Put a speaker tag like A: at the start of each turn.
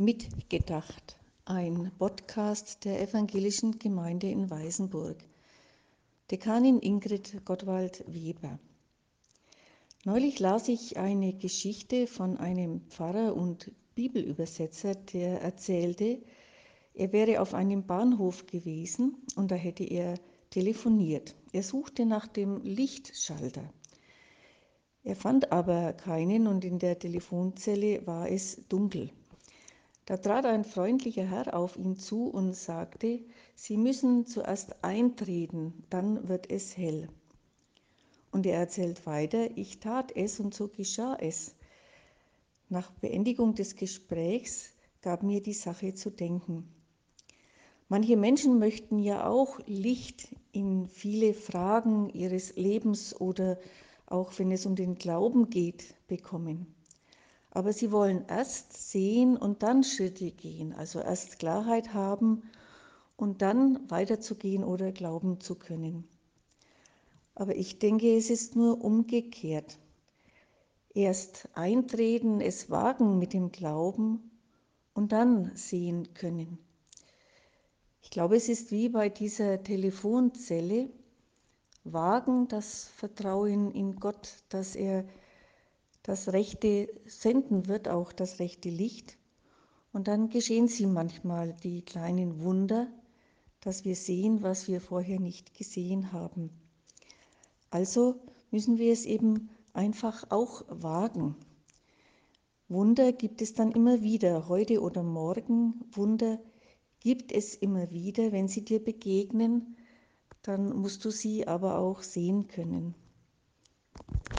A: Mitgedacht, ein Podcast der Evangelischen Gemeinde in Weißenburg. Dekanin Ingrid Gottwald Weber. Neulich las ich eine Geschichte von einem Pfarrer und Bibelübersetzer, der erzählte, er wäre auf einem Bahnhof gewesen und da hätte er telefoniert. Er suchte nach dem Lichtschalter. Er fand aber keinen und in der Telefonzelle war es dunkel. Da trat ein freundlicher Herr auf ihn zu und sagte, Sie müssen zuerst eintreten, dann wird es hell. Und er erzählt weiter, ich tat es und so geschah es. Nach Beendigung des Gesprächs gab mir die Sache zu denken. Manche Menschen möchten ja auch Licht in viele Fragen ihres Lebens oder auch wenn es um den Glauben geht, bekommen. Aber sie wollen erst sehen und dann Schritte gehen, also erst Klarheit haben und dann weiterzugehen oder glauben zu können. Aber ich denke, es ist nur umgekehrt. Erst eintreten, es wagen mit dem Glauben und dann sehen können. Ich glaube, es ist wie bei dieser Telefonzelle, wagen das Vertrauen in Gott, dass er das Rechte senden wird, auch das rechte Licht. Und dann geschehen sie manchmal die kleinen Wunder, dass wir sehen, was wir vorher nicht gesehen haben. Also müssen wir es eben einfach auch wagen. Wunder gibt es dann immer wieder, heute oder morgen. Wunder gibt es immer wieder. Wenn sie dir begegnen, dann musst du sie aber auch sehen können.